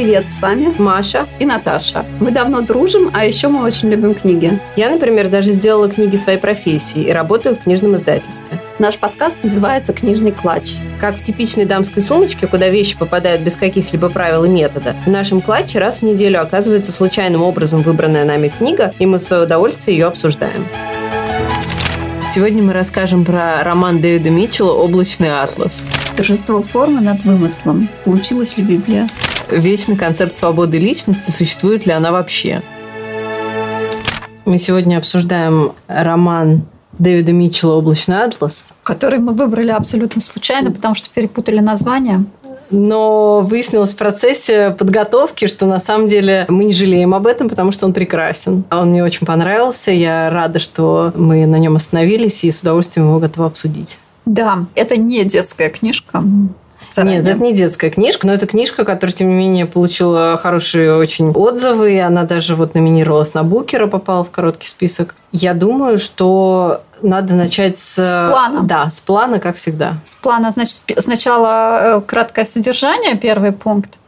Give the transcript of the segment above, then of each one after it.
Привет, с вами Маша и Наташа. Мы давно дружим, а еще мы очень любим книги. Я, например, даже сделала книги своей профессии и работаю в книжном издательстве. Наш подкаст называется «Книжный клатч». Как в типичной дамской сумочке, куда вещи попадают без каких-либо правил и метода, в нашем клатче раз в неделю оказывается случайным образом выбранная нами книга, и мы в свое удовольствие ее обсуждаем. Сегодня мы расскажем про роман Дэвида Митчелла «Облачный атлас». Торжество формы над вымыслом. Получилась ли Библия? Вечный концепт свободы личности, существует ли она вообще? Мы сегодня обсуждаем роман Дэвида Митчелла «Облачный атлас». Который мы выбрали абсолютно случайно, потому что перепутали название. Но выяснилось в процессе подготовки, что на самом деле мы не жалеем об этом, потому что он прекрасен. Он мне очень понравился. Я рада, что мы на нем остановились и с удовольствием его готовы обсудить. Да, это не детская книжка. Заранее. Нет, это не детская книжка, но это книжка, которая, тем не менее, получила хорошие очень отзывы. И она даже вот номинировалась на Букера, попала в короткий список. Я думаю, что надо начать с... С плана. Да, с плана, как всегда. С плана, значит, сначала э, краткое содержание, первый пункт.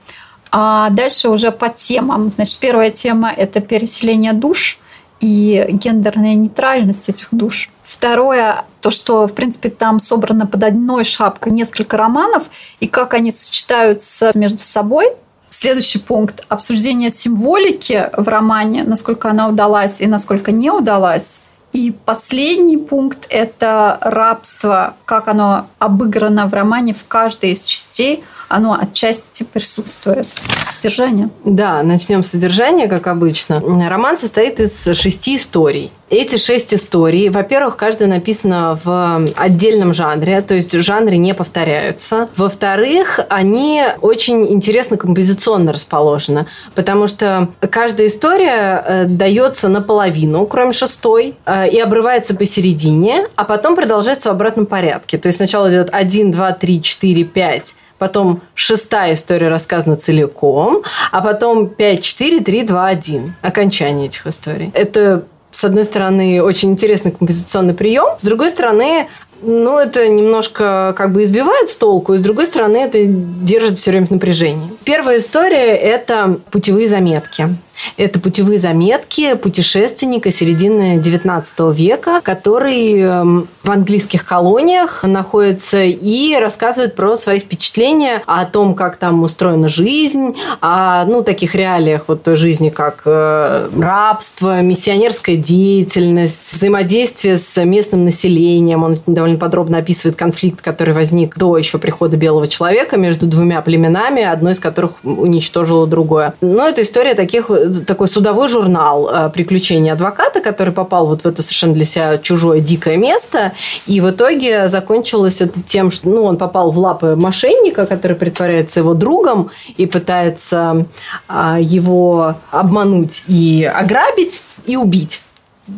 А дальше уже по темам. Значит, первая тема – это переселение душ и гендерная нейтральность этих душ. Второе, то, что, в принципе, там собрано под одной шапкой несколько романов, и как они сочетаются между собой. Следующий пункт – обсуждение символики в романе, насколько она удалась и насколько не удалась. И последний пункт – это рабство, как оно обыграно в романе в каждой из частей – оно отчасти присутствует. Содержание. Да, начнем с содержания, как обычно. Роман состоит из шести историй. Эти шесть историй, во-первых, каждая написана в отдельном жанре, то есть жанры не повторяются. Во-вторых, они очень интересно композиционно расположены, потому что каждая история э, дается наполовину, кроме шестой, э, и обрывается посередине, а потом продолжается в обратном порядке. То есть сначала идет 1, 2, 3, 4, 5, потом шестая история рассказана целиком, а потом 5, 4, 3, 2, 1. Окончание этих историй. Это с одной стороны, очень интересный композиционный прием, с другой стороны, ну, это немножко как бы избивает с толку, и с другой стороны, это держит все время в напряжении. Первая история – это путевые заметки. Это путевые заметки путешественника середины XIX века, который эм, в английских колониях находится и рассказывает про свои впечатления о том, как там устроена жизнь, о ну, таких реалиях вот той жизни, как э, рабство, миссионерская деятельность, взаимодействие с местным населением. Он довольно подробно описывает конфликт, который возник до еще прихода белого человека между двумя племенами, одно из которых уничтожило другое. Но это история таких, такой судовой журнал э, приключений адвоката, который попал вот в это совершенно для себя чужое дикое место, и в итоге закончилось это тем, что ну, он попал в лапы мошенника, который притворяется его другом и пытается а, его обмануть и ограбить и убить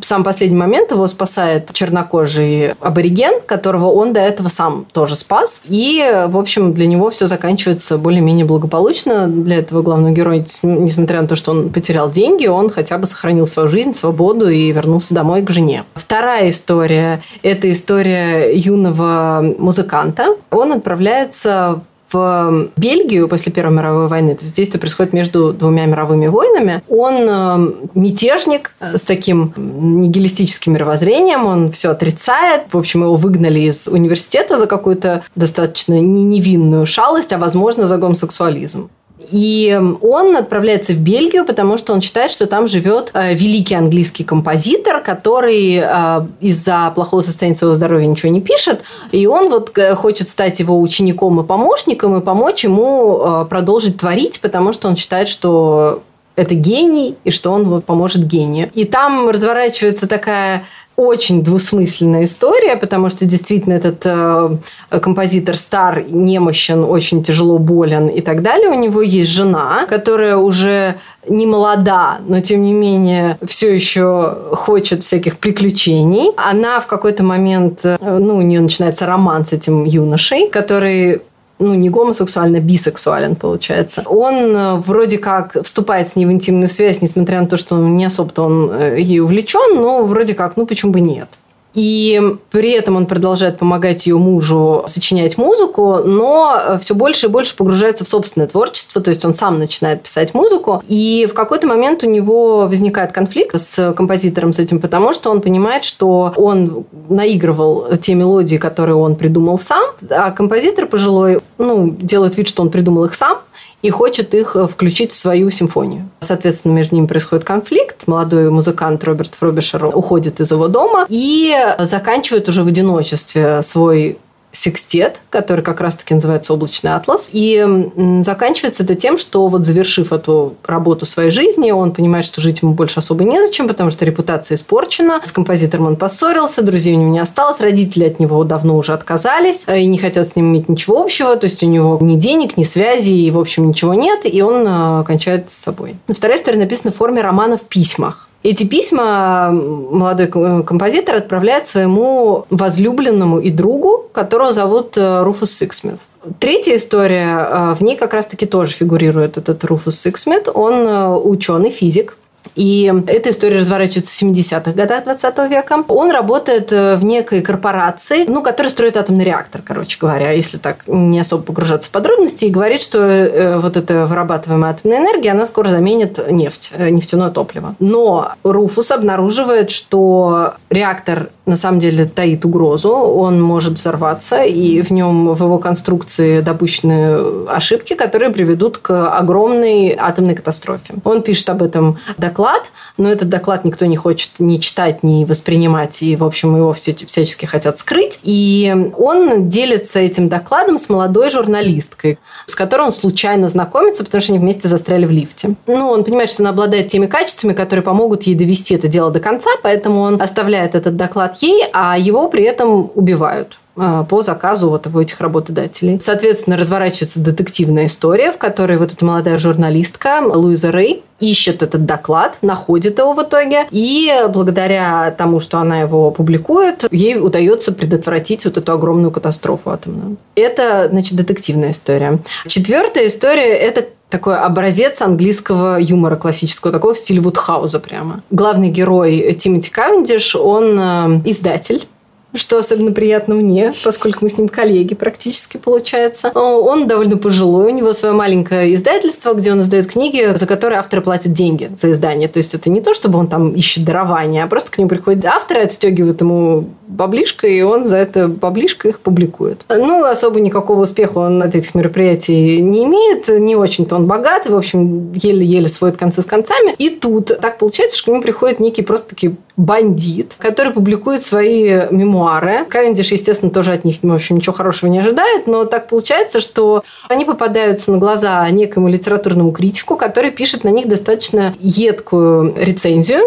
в самый последний момент его спасает чернокожий абориген, которого он до этого сам тоже спас. И, в общем, для него все заканчивается более-менее благополучно. Для этого главного героя, несмотря на то, что он потерял деньги, он хотя бы сохранил свою жизнь, свободу и вернулся домой к жене. Вторая история – это история юного музыканта. Он отправляется в Бельгию после Первой мировой войны, то есть действие происходит между двумя мировыми войнами, он э, мятежник э, с таким нигилистическим мировоззрением, он все отрицает. В общем, его выгнали из университета за какую-то достаточно невинную шалость, а возможно за гомосексуализм. И он отправляется в Бельгию, потому что он считает, что там живет э, великий английский композитор, который э, из-за плохого состояния своего здоровья ничего не пишет. И он вот э, хочет стать его учеником и помощником и помочь ему продолжить творить, потому что он считает, что это гений, и что он вот поможет гению. И там разворачивается такая очень двусмысленная история, потому что действительно этот э, композитор стар, немощен, очень тяжело болен и так далее. У него есть жена, которая уже не молода, но тем не менее все еще хочет всяких приключений. Она в какой-то момент, э, ну, у нее начинается роман с этим юношей, который ну, не гомосексуально, а бисексуален, получается. Он э, вроде как вступает с ней в интимную связь, несмотря на то, что не особо-то он э, ей увлечен, но вроде как, ну, почему бы нет. И при этом он продолжает помогать ее мужу сочинять музыку, но все больше и больше погружается в собственное творчество, то есть он сам начинает писать музыку. И в какой-то момент у него возникает конфликт с композитором с этим, потому что он понимает, что он наигрывал те мелодии, которые он придумал сам, а композитор пожилой, ну, делает вид, что он придумал их сам, и хочет их э, включить в свою симфонию. Соответственно, между ними происходит конфликт. Молодой музыкант Роберт Фробишер уходит из его дома и заканчивает уже в одиночестве свой секстет, который как раз-таки называется «Облачный атлас». И заканчивается это тем, что вот завершив эту работу своей жизни, он понимает, что жить ему больше особо незачем, потому что репутация испорчена. С композитором он поссорился, друзей у него не осталось, родители от него давно уже отказались э, и не хотят с ним иметь ничего общего. То есть у него ни денег, ни связи, и, в общем, ничего нет, и он э, кончает с собой. Вторая история написана в форме романа в письмах. Эти письма молодой композитор отправляет своему возлюбленному и другу, которого зовут э, Руфус Сиксмит. Третья история, э, в ней как раз-таки тоже фигурирует этот Руфус Сиксмит. Он э, ученый, физик, и эта история разворачивается в 70-х годах 20 века. Он работает э, в некой корпорации, ну, которая строит атомный реактор, короче говоря, если так не особо погружаться в подробности, и говорит, что э, вот эта вырабатываемая атомная энергия, она скоро заменит нефть, э, нефтяное топливо. Но Руфус обнаруживает, что реактор на самом деле таит угрозу, он может взорваться, и в нем, в его конструкции допущены ошибки, которые приведут к огромной атомной катастрофе. Он пишет об этом доклад, но этот доклад никто не хочет ни читать, ни воспринимать, и, в общем, его все, всячески хотят скрыть. И он делится этим докладом с молодой журналисткой, с которой он случайно знакомится, потому что они вместе застряли в лифте. Ну, он понимает, что она обладает теми качествами, которые помогут ей довести это дело до конца, поэтому он оставляет этот доклад ей, а его при этом убивают по заказу вот этих работодателей. Соответственно, разворачивается детективная история, в которой вот эта молодая журналистка Луиза Рэй ищет этот доклад, находит его в итоге, и благодаря тому, что она его публикует, ей удается предотвратить вот эту огромную катастрофу атомную. Это, значит, детективная история. Четвертая история – это такой образец английского юмора классического, такого в стиле Вудхауза прямо. Главный герой Тимоти Кавендиш, он э, издатель, что особенно приятно мне, поскольку мы с ним коллеги практически получается. Он довольно пожилой, у него свое маленькое издательство, где он издает книги, за которые авторы платят деньги за издание. То есть это не то, чтобы он там ищет дарования, а просто к нему приходят авторы, отстегивают ему баблишко, и он за это баблишко их публикует. Ну, особо никакого успеха он от этих мероприятий не имеет, не очень-то он богат, в общем, еле-еле сводит концы с концами. И тут так получается, что к нему приходит некий просто-таки бандит, который публикует свои мемуары. Кавендиш, естественно, тоже от них, в общем, ничего хорошего не ожидает, но так получается, что они попадаются на глаза некому литературному критику, который пишет на них достаточно едкую рецензию,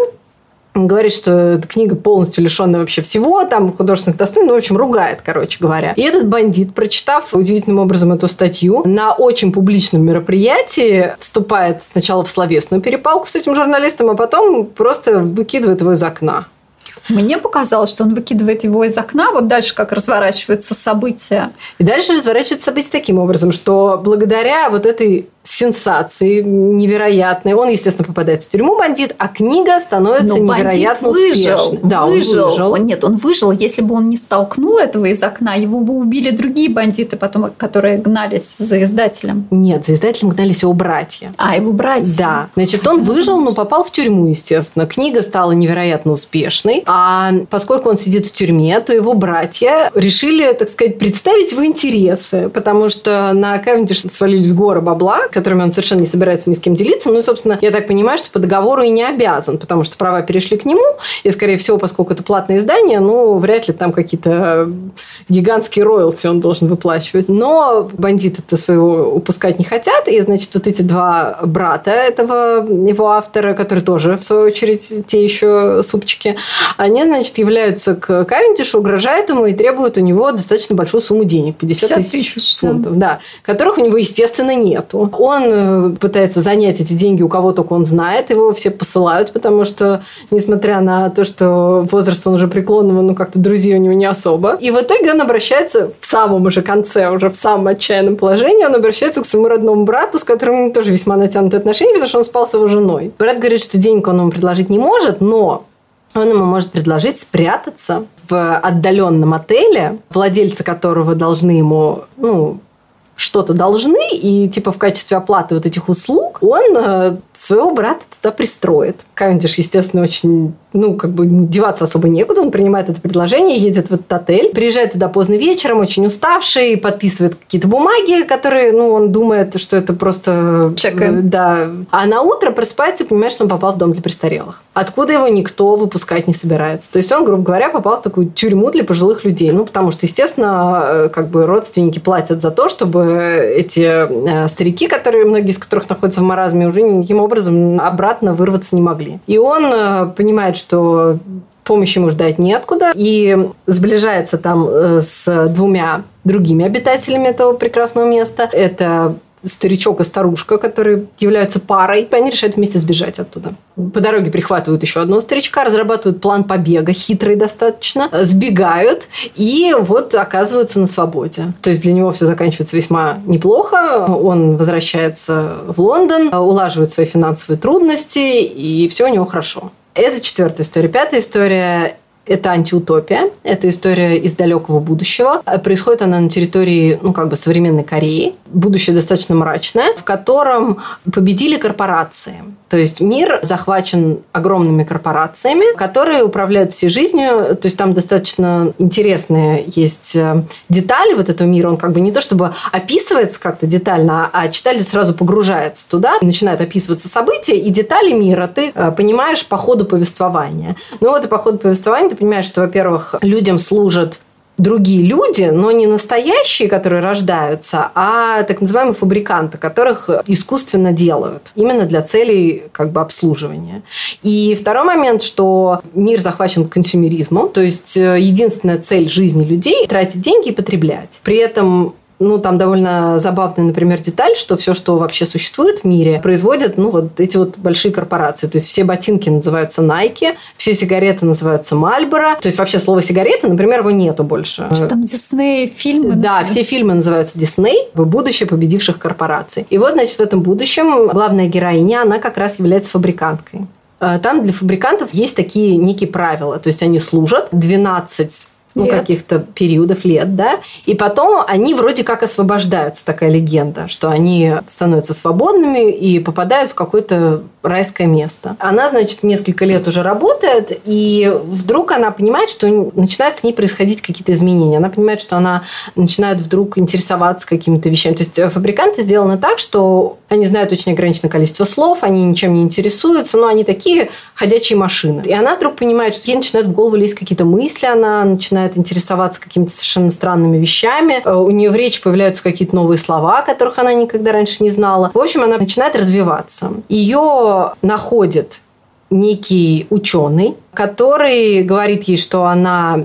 говорит, что эта книга полностью лишенная вообще всего, там художественных достоинств, ну, в общем, ругает, короче говоря. И этот бандит, прочитав удивительным образом эту статью, на очень публичном мероприятии вступает сначала в словесную перепалку с этим журналистом, а потом просто выкидывает его из окна. Мне показалось, что он выкидывает его из окна, вот дальше как разворачиваются события. И дальше разворачиваются события таким образом, что благодаря вот этой сенсации невероятной. Он, естественно, попадает в тюрьму, бандит, а книга становится Но невероятно выжил, успешной. Да, выжил. он выжил. Он, нет, он выжил. Если бы он не столкнул этого из окна, его бы убили другие бандиты, потом, которые гнались за издателем. Нет, за издателем гнались его братья. А, его братья. Да. Значит, он выжил, но попал в тюрьму, естественно. Книга стала невероятно успешной. А поскольку он сидит в тюрьме, то его братья решили, так сказать, представить его интересы, потому что на Кавендиш свалились горы бабла, которыми он совершенно не собирается ни с кем делиться. Ну и, собственно, я так понимаю, что по договору и не обязан, потому что права перешли к нему, и, скорее всего, поскольку это платное издание, ну, вряд ли там какие-то гигантские роялти он должен выплачивать. Но бандиты-то своего упускать не хотят, и, значит, вот эти два брата этого его автора, которые тоже, в свою очередь, те еще супчики, они, значит, являются к Кавендишу, угрожают ему и требуют у него достаточно большую сумму денег, 50, 50 тысяч фунтов, да, которых у него, естественно, нету. Он э, пытается занять эти деньги у кого только он знает, его все посылают, потому что, несмотря на то, что возраст он уже преклонного, ну как-то друзей у него не особо. И в итоге он обращается в самом уже конце, уже в самом отчаянном положении, он обращается к своему родному брату, с которым тоже весьма натянутые отношения, потому что он спал с его женой. Брат говорит, что денег он ему предложить не может, но он ему может предложить спрятаться в отдаленном отеле, владельцы которого должны ему, ну, что-то должны, и типа в качестве оплаты вот этих услуг он э, своего брата туда пристроит. Кавендиш, естественно, очень, ну, как бы деваться особо некуда. Он принимает это предложение, едет в этот отель, приезжает туда поздно вечером, очень уставший, подписывает какие-то бумаги, которые, ну, он думает, что это просто... Чек э, Да. А на утро просыпается и понимает, что он попал в дом для престарелых. Откуда его никто выпускать не собирается. То есть он, грубо говоря, попал в такую тюрьму для пожилых людей. Ну, потому что, естественно, э, как бы родственники платят за то, чтобы эти э, старики, которые, многие из которых находятся в маразме, уже никаким образом обратно вырваться не могли. И он понимает, что помощи ему ждать неоткуда, и сближается там э, с двумя другими обитателями этого прекрасного места. Это старичок и старушка, которые являются парой, они решают вместе сбежать оттуда. По дороге прихватывают еще одного старичка, разрабатывают план побега, хитрый достаточно, сбегают и вот оказываются на свободе. То есть для него все заканчивается весьма неплохо. Он возвращается в Лондон, улаживает свои финансовые трудности, и все у него хорошо. Это четвертая история. Пятая история это антиутопия. Это история из далекого будущего. Происходит она на территории, ну, как бы современной Кореи. Будущее достаточно мрачное, в котором победили корпорации. То есть мир захвачен огромными корпорациями, которые управляют всей жизнью. То есть там достаточно интересные есть э, детали вот этого мира. Он как бы не то чтобы описывается как-то детально, а читатель сразу погружается туда, начинает описываться события, и детали мира ты э, понимаешь по ходу повествования. Ну вот и по ходу повествования понимаешь, что, во-первых, людям служат другие люди, но не настоящие, которые рождаются, а так называемые фабриканты, которых искусственно делают именно для целей как бы обслуживания. И второй момент, что мир захвачен консюмеризмом, то есть э, единственная цель жизни людей – тратить деньги и потреблять. При этом ну, там довольно забавная, например, деталь, что все, что вообще существует в мире, производят, ну, вот эти вот большие корпорации. То есть все ботинки называются Nike, все сигареты называются Marlboro. То есть вообще слово сигареты, например, его нету больше. Что там Дисней фильмы? Да, все фильмы называются Дисней, будущее победивших корпораций. И вот, значит, в этом будущем главная героиня, она как раз является фабриканткой. Э, там для фабрикантов есть такие некие правила. То есть они служат 12 ну, каких-то периодов лет, да, и потом они вроде как освобождаются, такая легенда, что они становятся свободными и попадают в какое-то райское место. Она, значит, несколько лет уже работает, и вдруг она понимает, что начинают с ней происходить какие-то изменения. Она понимает, что она начинает вдруг интересоваться какими-то вещами. То есть э, фабриканты сделаны так, что они знают очень ограниченное количество слов, они ничем не интересуются, но они такие ходячие машины. И она вдруг понимает, что ей начинают в голову лезть какие-то мысли, она начинает интересоваться какими-то совершенно странными вещами. Э, у нее в речи появляются какие-то новые слова, которых она никогда раньше не знала. В общем, она начинает развиваться. Ее находит некий ученый, который говорит ей, что она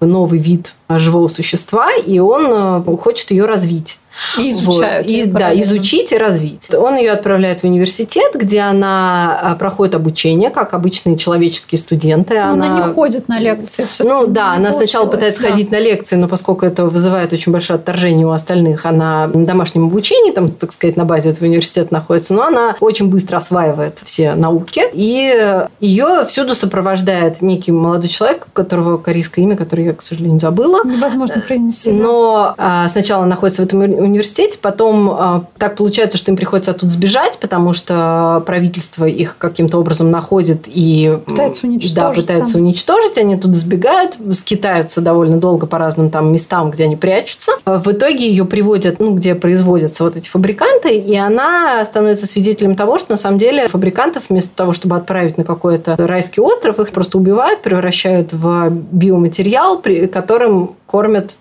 новый вид живого существа, и он э, хочет ее развить. И изучают. Вот. И, да, изучить и развить. Он ее отправляет в университет, где она а, проходит обучение, как обычные человеческие студенты. Но она... она не ходит на лекции. Ну да, она сначала пытается да. ходить на лекции, но поскольку это вызывает очень большое отторжение у остальных, она на домашнем обучении, там, так сказать, на базе этого университета находится, но она очень быстро осваивает все науки. И ее всюду сопровождает некий молодой человек, у которого корейское имя, которое я, к сожалению, забыла. Невозможно произнести. Но а, сначала находится в этом университете, потом э, так получается, что им приходится оттуда сбежать, потому что правительство их каким-то образом находит и пытается уничтожить. Да, пытается там. уничтожить, они тут сбегают, скитаются довольно долго по разным там местам, где они прячутся. В итоге ее приводят, ну, где производятся вот эти фабриканты, и она становится свидетелем того, что на самом деле фабрикантов вместо того, чтобы отправить на какой-то райский остров, их просто убивают, превращают в биоматериал, при которым кормят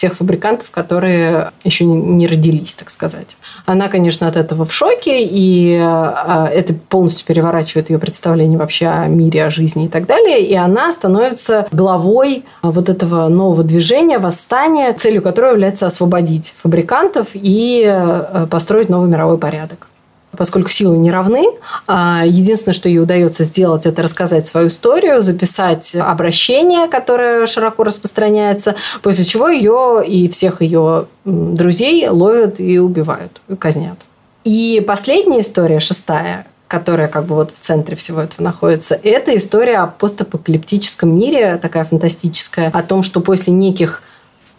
тех фабрикантов, которые еще не родились, так сказать. Она, конечно, от этого в шоке, и а, это полностью переворачивает ее представление вообще о мире, о жизни и так далее. И она становится главой вот этого нового движения, восстания, целью которого является освободить фабрикантов и э, построить новый мировой порядок поскольку силы не равны. А, единственное, что ей удается сделать, это рассказать свою историю, записать обращение, которое широко распространяется, после чего ее и всех ее друзей ловят и убивают, и казнят. И последняя история, шестая, которая как бы вот в центре всего этого находится, это история о постапокалиптическом мире, такая фантастическая, о том, что после неких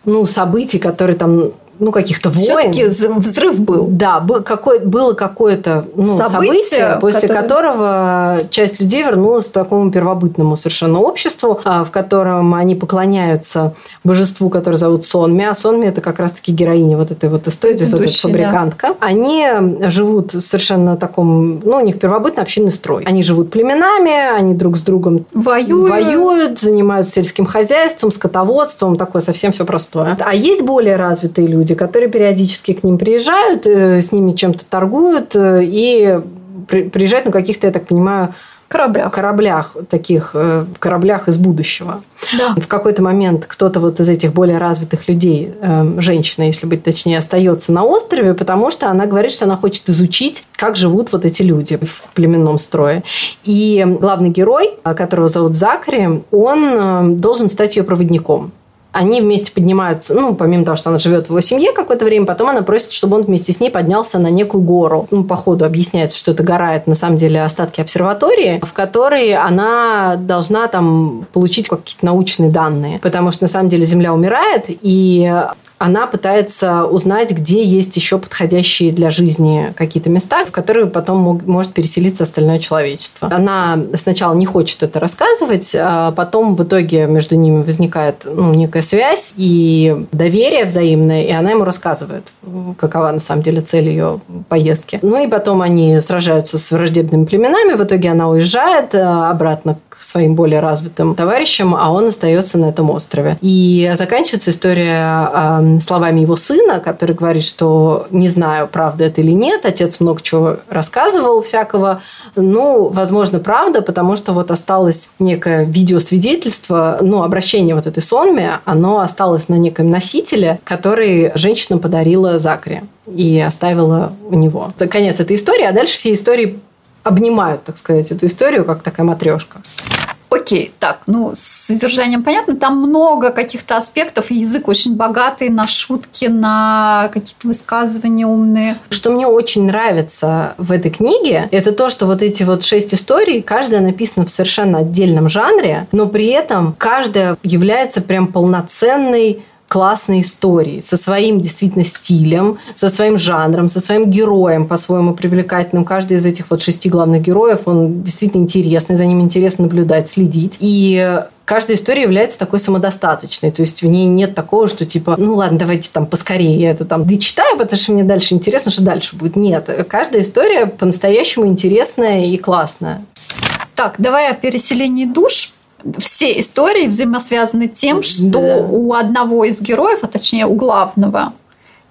ну, событий, которые там ну, каких-то войн. Все-таки взрыв был. Да, был какой, было какое-то ну, событие, событие, после которое... которого часть людей вернулась к такому первобытному совершенно обществу, а, в котором они поклоняются божеству, которое зовут Сонми. А Сонми – это как раз-таки героиня вот этой вот истории, то есть вот эта фабрикантка. Да. Они живут совершенно таком, ну, у них первобытный общинный строй. Они живут племенами, они друг с другом воюют, воюют занимаются сельским хозяйством, скотоводством, такое совсем все простое. А есть более развитые люди, люди, которые периодически к ним приезжают, э, с ними чем-то торгуют э, и приезжают на каких-то, я так понимаю, кораблях. кораблях, таких э, кораблях из будущего. Да. В какой-то момент кто-то вот из этих более развитых людей, женщина, если быть точнее, остается на острове, потому что она говорит, что она хочет изучить, как живут вот эти люди в племенном строе. И главный герой, которого зовут Закари, он должен стать ее проводником они вместе поднимаются, ну, помимо того, что она живет в его семье какое-то время, потом она просит, чтобы он вместе с ней поднялся на некую гору. Ну, по ходу объясняется, что это гора, это на самом деле остатки обсерватории, в которой она должна там получить какие-то научные данные, потому что на самом деле Земля умирает, и она пытается узнать, где есть еще подходящие для жизни какие-то места, в которые потом может переселиться остальное человечество. Она сначала не хочет это рассказывать, а потом в итоге между ними возникает ну, некая связь и доверие взаимное, и она ему рассказывает, какова на самом деле цель ее поездки. Ну и потом они сражаются с враждебными племенами, в итоге она уезжает э, обратно своим более развитым товарищам, а он остается на этом острове. И заканчивается история э, словами его сына, который говорит, что не знаю, правда это или нет, отец много чего рассказывал всякого. Ну, возможно, правда, потому что вот осталось некое видеосвидетельство, ну, обращение вот этой сонме, оно осталось на неком носителе, который женщина подарила Закре и оставила у него. Конец этой истории, а дальше все истории обнимают, так сказать, эту историю, как такая матрешка. Окей, так, ну, с содержанием понятно. Там много каких-то аспектов, и язык очень богатый на шутки, на какие-то высказывания умные. Что мне очень нравится в этой книге, это то, что вот эти вот шесть историй, каждая написана в совершенно отдельном жанре, но при этом каждая является прям полноценной классной истории, со своим действительно стилем, со своим жанром, со своим героем по-своему привлекательным. Каждый из этих вот шести главных героев, он действительно интересный, за ним интересно наблюдать, следить. И каждая история является такой самодостаточной. То есть в ней нет такого, что типа, ну ладно, давайте там поскорее это там дочитаю, потому что мне дальше интересно, что дальше будет. Нет, каждая история по-настоящему интересная и классная. Так, давай о переселении душ все истории взаимосвязаны тем, что да. у одного из героев, а точнее у главного,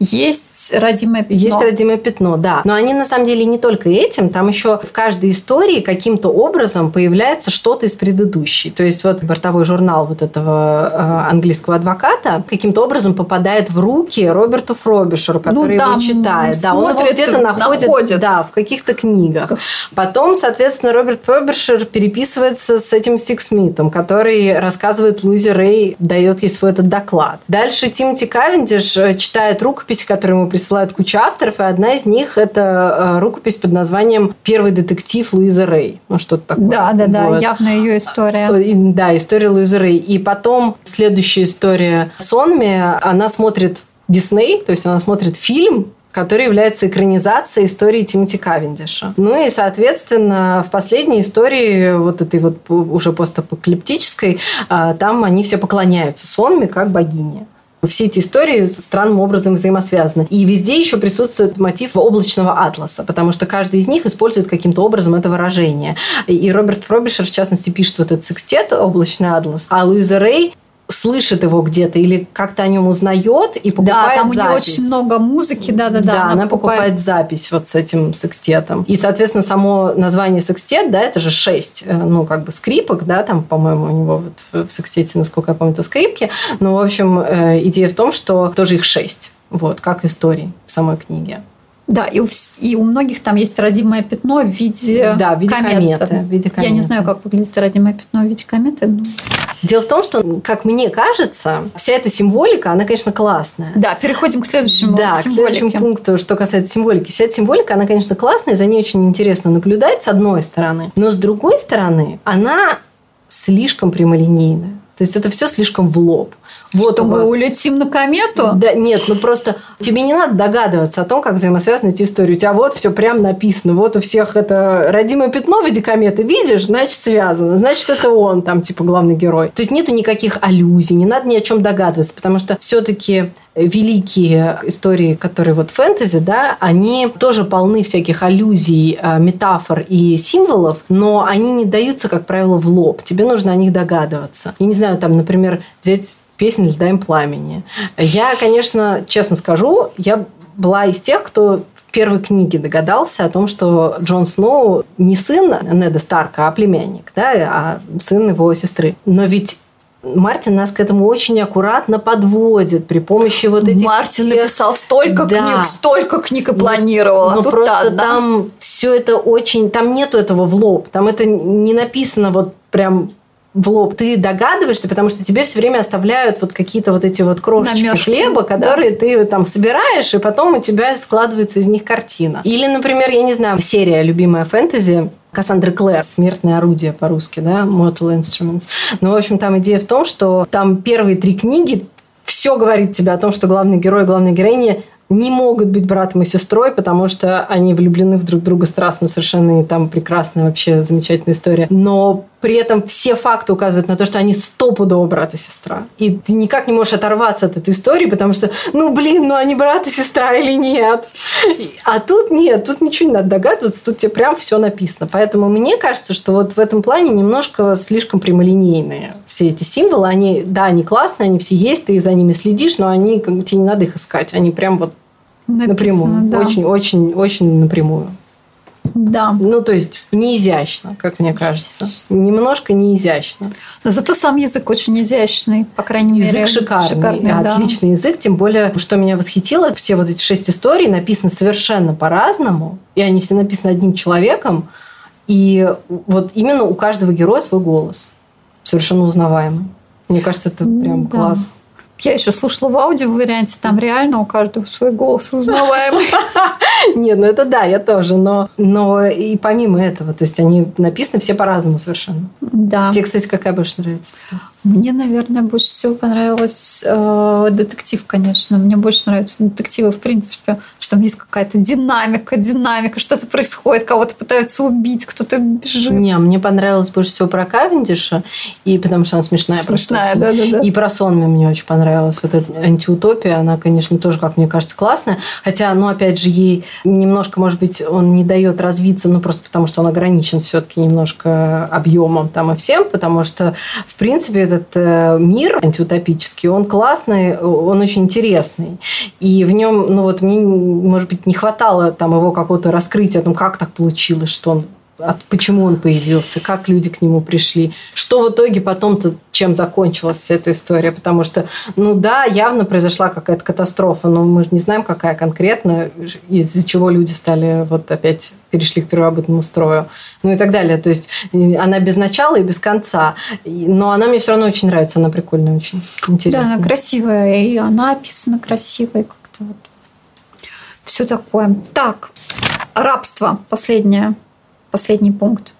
есть родимое пятно. Есть родимое пятно, да. Но они на самом деле не только этим, там еще в каждой истории каким-то образом появляется что-то из предыдущей. То есть вот бортовой журнал вот этого э, английского адвоката каким-то образом попадает в руки Роберту Фробишеру, который ну, его читает. Да, он его где-то находит, находит, да, в каких-то книгах. Потом, соответственно, Роберт Фробишер переписывается с этим Сиксмитом, который рассказывает Луизе Рэй, дает ей свой этот доклад. Дальше Тимоти Кавендиш э, читает рукопись рукописи, которые ему присылают куча авторов, и одна из них – это э, рукопись под названием «Первый детектив Луиза Рэй». Ну, что-то такое. Да, да, да, вот. явно ее история. Э, да, история Луизы Рэй. И потом следующая история Сонми, она смотрит Дисней, то есть она смотрит фильм который является экранизацией истории Тимоти Кавендиша. Ну и, соответственно, в последней истории, вот этой вот уже постапокалиптической, а, там они все поклоняются Сонме как богине. Все эти истории странным образом взаимосвязаны. И везде еще присутствует мотив облачного атласа, потому что каждый из них использует каким-то образом это выражение. И Роберт Фробишер, в частности, пишет вот этот секстет «Облачный атлас», а Луиза Рэй слышит его где-то или как-то о нем узнает и покупает Да, там запись. у нее очень много музыки, да-да-да. Да, она, она покупает... покупает запись вот с этим секстетом. И, соответственно, само название секстет, да, это же шесть, э, ну, как бы скрипок, да, там, по-моему, у него вот в секстете, насколько я помню, это скрипки. Но, в общем, э, идея в том, что тоже их шесть, вот, как истории в самой книге. Да, и у, и у многих там есть родимое пятно в виде, да, в виде кометы. кометы. В виде кометы. Я не знаю, как выглядит родимое пятно в виде кометы. Но... Дело в том, что, как мне кажется, вся эта символика, она, конечно, классная. Да, переходим к следующему Да, к следующему пункту, что касается символики. Вся эта символика, она, конечно, классная, за ней очень интересно наблюдать, с одной стороны. Но с другой стороны, она слишком прямолинейная. То есть это все слишком в лоб. Вот что мы улетим на комету? Да, нет, ну просто тебе не надо догадываться о том, как взаимосвязаны эти истории. У тебя вот все прям написано. Вот у всех это родимое пятно в виде кометы. Видишь, значит, связано. Значит, это он там, типа, главный герой. То есть нету никаких аллюзий, не надо ни о чем догадываться, потому что все-таки великие истории, которые вот фэнтези, да, они тоже полны всяких аллюзий, а, метафор и символов, но они не даются, как правило, в лоб. Тебе нужно о них догадываться. Я не знаю, там, например, взять песнь «Льда и пламени». Я, конечно, честно скажу, я была из тех, кто в первой книге догадался о том, что Джон Сноу не сын Неда Старка, а племянник, да, а сын его сестры. Но ведь Мартин нас к этому очень аккуратно подводит при помощи вот этих Мартин всех... написал столько да. книг, столько книг и планировал. Но, а но просто так, да? там все это очень... Там нету этого в лоб. Там это не написано вот прям в лоб. Ты догадываешься, потому что тебе все время оставляют вот какие-то вот эти вот крошечки Намёшки, хлеба, которые да. ты там собираешь, и потом у тебя складывается из них картина. Или, например, я не знаю, серия любимая фэнтези Кассандра Клэр, «Смертное орудие» по-русски, да, Mortal Instruments. Ну, в общем, там идея в том, что там первые три книги все говорит тебе о том, что главный герой и главная героиня не могут быть братом и сестрой, потому что они влюблены в друг друга страстно совершенно, и там прекрасная вообще замечательная история. Но при этом все факты указывают на то, что они стопудово брат и сестра. И ты никак не можешь оторваться от этой истории, потому что, ну, блин, ну они брат и сестра или нет? А тут нет, тут ничего не надо догадываться, тут тебе прям все написано. Поэтому мне кажется, что вот в этом плане немножко слишком прямолинейные все эти символы. Они, да, они классные, они все есть, ты за ними следишь, но они, тебе не надо их искать. Они прям вот напрямую. Да. Очень, очень, очень напрямую. Да. Ну, то есть не изящно, как мне кажется. Немножко не изящно. Но зато сам язык очень изящный, по крайней язык мере. Язык шикарный, шикарный отличный да. язык. Тем более, что меня восхитило, все вот эти шесть историй написаны совершенно по-разному, и они все написаны одним человеком. И вот именно у каждого героя свой голос. Совершенно узнаваемый. Мне кажется, это прям да. класс. Я еще слушала в аудио варианте, там реально у каждого свой голос узнаваемый. Нет, ну это да, я тоже, но, но и помимо этого, то есть они написаны все по-разному совершенно. Да. Тебе, кстати, какая больше нравится? Мне, наверное, больше всего понравилось э, детектив, конечно. Мне больше нравятся детективы, в принципе, что там есть какая-то динамика, динамика, что-то происходит, кого-то пытаются убить, кто-то бежит. Не, мне понравилось больше всего про Кавендиша, и потому что она смешная. Смешная, да, да, да. И про сон мне очень понравилось. Вот эта антиутопия, она, конечно, тоже, как мне кажется, классная. Хотя, ну, опять же, ей немножко, может быть, он не дает развиться, ну, просто потому что он ограничен все-таки немножко объемом там и всем, потому что, в принципе, этот э, мир антиутопический, он классный, он очень интересный. И в нем, ну, вот мне, может быть, не хватало там его какого-то раскрытия о том, как так получилось, что он почему он появился, как люди к нему пришли, что в итоге потом-то чем закончилась эта история, потому что, ну да, явно произошла какая-то катастрофа, но мы же не знаем, какая конкретно, из-за чего люди стали вот опять перешли к первобытному строю, ну и так далее. То есть она без начала и без конца, но она мне все равно очень нравится, она прикольная, очень интересная. Да, она красивая, и она описана красивой как-то вот. Все такое. Так, рабство последнее последний пункт.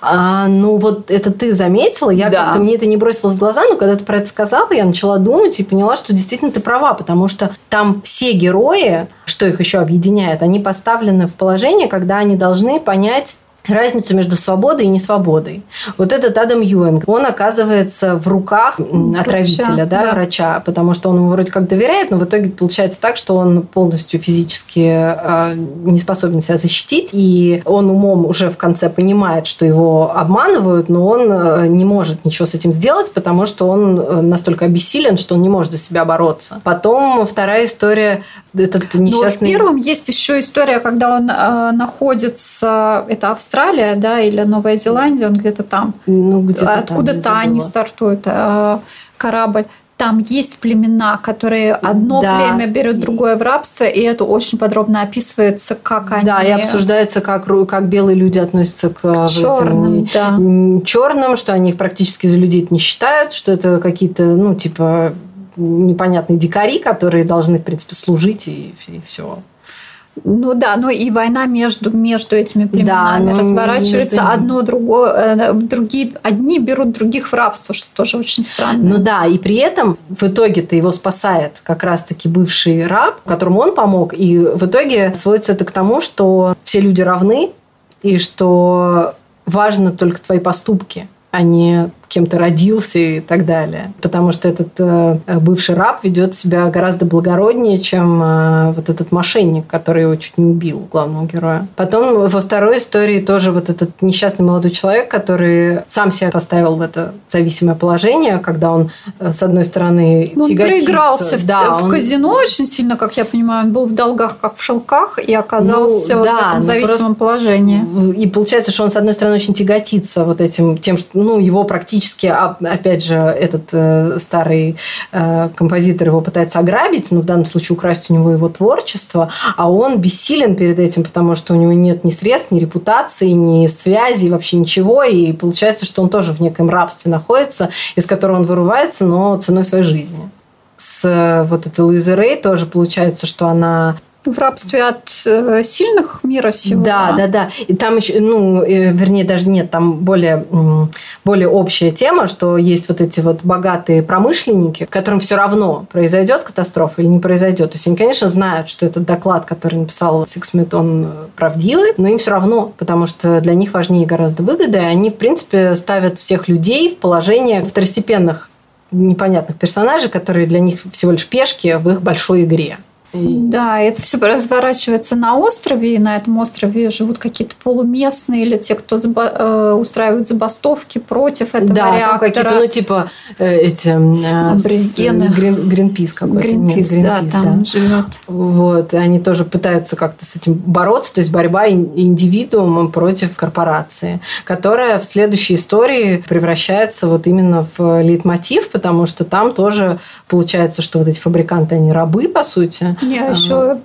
А, ну, вот это ты заметила, я да. как-то мне это не бросилось в глаза, но когда ты про это сказала, я начала думать и поняла, что действительно ты права, потому что там все герои, что их еще объединяет, они поставлены в положение, когда они должны понять разницу между свободой и несвободой. Вот этот Адам Юэнг, он оказывается в руках врача, отравителя, да, да. врача, потому что он ему вроде как доверяет, но в итоге получается так, что он полностью физически э, не способен себя защитить, и он умом уже в конце понимает, что его обманывают, но он э, не может ничего с этим сделать, потому что он э, настолько обессилен, что он не может за себя бороться. Потом вторая история, этот несчастный... Но в первом есть еще история, когда он э, находится, это Австралия, Австралия, да, или Новая Зеландия, он где-то там. Ну, где-то Откуда-то они стартуют, э, корабль. там есть племена, которые одно да. племя берет другое в рабство, и это очень подробно описывается, как они... Да, и обсуждается, как, как белые люди относятся к черным, этим, да. черным, что они их практически за людей не считают, что это какие-то, ну, типа, непонятные дикари, которые должны, в принципе, служить и, и все. Ну да, ну и война между, между этими племенами да, ну, разворачивается. Между... Одно другое, э, другие, одни берут других в рабство, что тоже очень странно. Ну да, и при этом в итоге-то его спасает как раз-таки бывший раб, которому он помог. И в итоге сводится это к тому, что все люди равны, и что важно только твои поступки, а не кем то родился и так далее. Потому что этот э, бывший раб ведет себя гораздо благороднее, чем э, вот этот мошенник, который его чуть не убил, главного героя. Потом во второй истории тоже вот этот несчастный молодой человек, который сам себя поставил в это зависимое положение, когда он, э, с одной стороны, ну, Он проигрался да, в, он... казино очень сильно, как я понимаю. Он был в долгах, как в шелках, и оказался ну, вот да, в этом зависимом положении. И получается, что он, с одной стороны, очень тяготится вот этим, тем, что ну, его практически практически, а, опять же, этот э, старый э, композитор его пытается ограбить, ну, в данном случае украсть у него его творчество, а он бессилен перед этим, потому что у него нет ни средств, ни репутации, ни связи, вообще ничего, и получается, что он тоже в неком рабстве находится, из которого он вырывается, но ценой своей жизни. С э, вот этой Луизой Рей тоже получается, что она в рабстве от э, сильных мира сего. Да, да, да. И там еще, ну, э, вернее, даже нет, там более, более общая тема, что есть вот эти вот богатые промышленники, которым все равно, произойдет катастрофа или не произойдет. То есть они, конечно, знают, что этот доклад, который написал Сиксмит, он э, правдивый, но им все равно, потому что для них важнее гораздо выгода, и они, в принципе, ставят всех людей в положение второстепенных непонятных персонажей, которые для них всего лишь пешки в их большой игре. Да, это все разворачивается на острове, и на этом острове живут какие-то полуместные или те, кто заба- э, устраивают забастовки против этого да, реактора. какие-то, ну, типа э, эти... Э, Аборигены. Грин, Гринпис какой-то. Гринпис, да, там да. живет. Вот, и они тоже пытаются как-то с этим бороться, то есть борьба индивидуума против корпорации, которая в следующей истории превращается вот именно в лейтмотив, потому что там тоже получается, что вот эти фабриканты, они рабы, по сути, не, а еще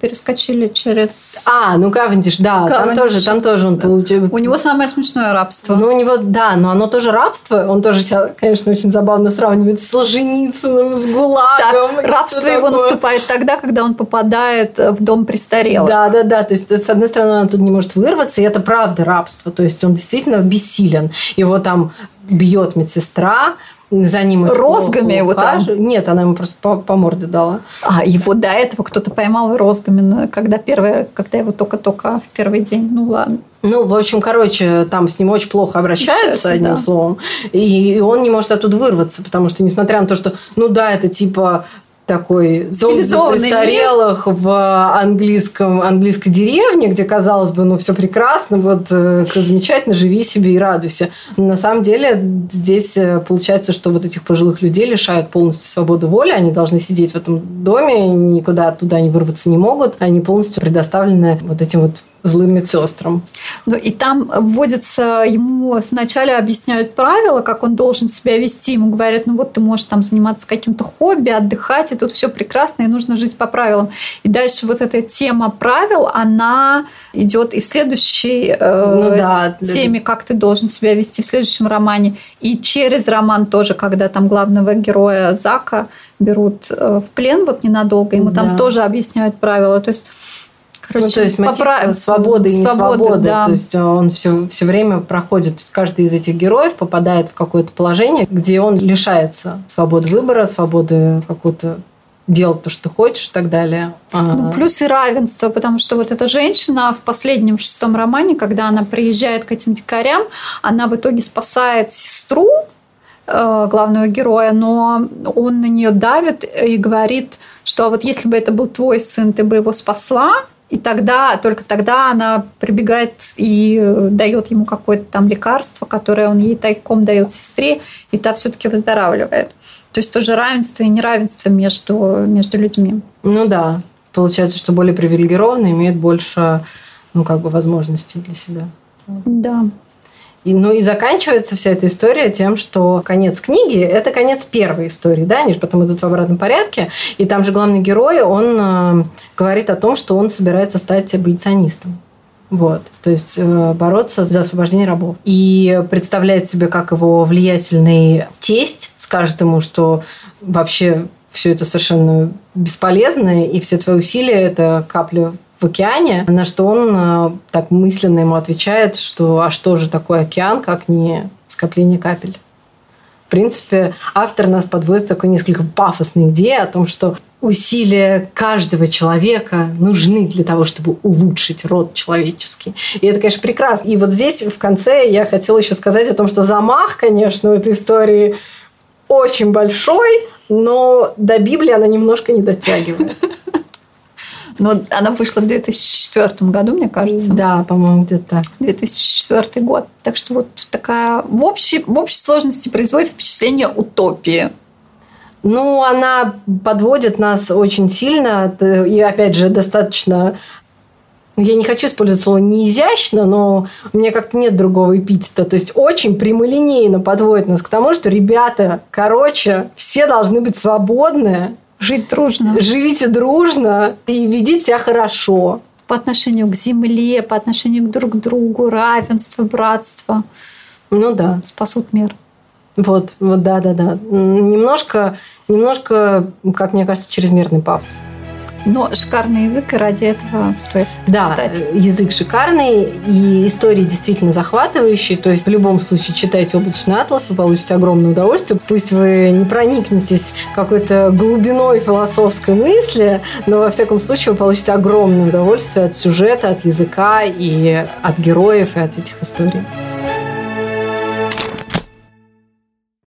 перескочили через... А, ну Кавендиш, да, Кавендиш. там тоже, там тоже он получил... У него самое смешное рабство. Ну, у него, да, но оно тоже рабство. Он тоже себя, конечно, очень забавно сравнивает с Солженицыным, с ГУЛАГом. Так, рабство его такое. наступает тогда, когда он попадает в дом престарелых. Да, да, да. То есть, с одной стороны, он тут не может вырваться, и это правда рабство. То есть, он действительно бессилен. Его там бьет медсестра, за ним розгами его там? Нет, она ему просто по, по морде дала. А, его до этого кто-то поймал розгами, когда, первое, когда его только-только в первый день. Ну, ладно. Ну, в общем, короче, там с ним очень плохо обращаются, одним да. словом. И, и он не может оттуда вырваться, потому что, несмотря на то, что, ну да, это типа такой дом престарелых мир. в английском, английской деревне, где, казалось бы, ну, все прекрасно, вот, э, все замечательно, живи себе и радуйся. Но на самом деле здесь э, получается, что вот этих пожилых людей лишают полностью свободы воли, они должны сидеть в этом доме, никуда оттуда не вырваться не могут, они полностью предоставлены вот этим вот злым медсестрам. Ну и там вводится, ему вначале объясняют правила, как он должен себя вести. Ему говорят, ну вот ты можешь там заниматься каким-то хобби, отдыхать, и тут все прекрасно, и нужно жить по правилам. И дальше вот эта тема правил, она идет и в следующей э, ну, да, теме, как ты должен себя вести в следующем романе. И через роман тоже, когда там главного героя Зака берут э, в плен вот ненадолго, ему да. там тоже объясняют правила. То есть Короче, ну, то есть мотив поправ... свободы и несвободы. Да. То есть он все, все время проходит, каждый из этих героев попадает в какое-то положение, где он лишается свободы выбора, свободы какого-то делать то, что хочешь и так далее. А. Ну, плюс и равенство, потому что вот эта женщина в последнем шестом романе, когда она приезжает к этим дикарям, она в итоге спасает сестру э, главного героя, но он на нее давит и говорит, что «А вот если бы это был твой сын, ты бы его спасла, и тогда, только тогда она прибегает и э, дает ему какое-то там лекарство, которое он ей тайком дает сестре, и та все-таки выздоравливает. То есть тоже равенство и неравенство между, между людьми. Ну да. Получается, что более привилегированные имеют больше ну, как бы возможностей для себя. Да. И, ну и заканчивается вся эта история тем, что конец книги – это конец первой истории, да, они же потом идут в обратном порядке, и там же главный герой, он э, говорит о том, что он собирается стать аболиционистом. Вот, то есть э, бороться за освобождение рабов. И представляет себе, как его влиятельный тесть скажет ему, что вообще все это совершенно бесполезно, и все твои усилия – это капля в океане, на что он э, так мысленно ему отвечает, что а что же такое океан, как не скопление капель. В принципе, автор нас подводит к такой несколько пафосной идее о том, что усилия каждого человека нужны для того, чтобы улучшить род человеческий. И это, конечно, прекрасно. И вот здесь в конце я хотела еще сказать о том, что замах, конечно, у этой истории очень большой, но до Библии она немножко не дотягивает. Но она вышла в 2004 году, мне кажется. Да, по-моему, где-то так. 2004 год. Так что вот такая в общей, в общей сложности производит впечатление утопии. Ну, она подводит нас очень сильно. И, опять же, достаточно ну, я не хочу использовать слово не изящно, но у меня как-то нет другого эпитета. То есть очень прямолинейно подводит нас к тому, что ребята, короче, все должны быть свободны, Жить дружно. Живите дружно и ведите себя хорошо. По отношению к земле, по отношению друг к другу, равенство, братство. Ну да. Спасут мир. Вот, вот, да, да, да. Немножко, немножко, как мне кажется, чрезмерный пафос. Но шикарный язык, и ради этого стоит да, читать. язык шикарный, и истории действительно захватывающие. То есть в любом случае читайте «Облачный атлас», вы получите огромное удовольствие. Пусть вы не проникнетесь какой-то глубиной философской мысли, но во всяком случае вы получите огромное удовольствие от сюжета, от языка и от героев, и от этих историй.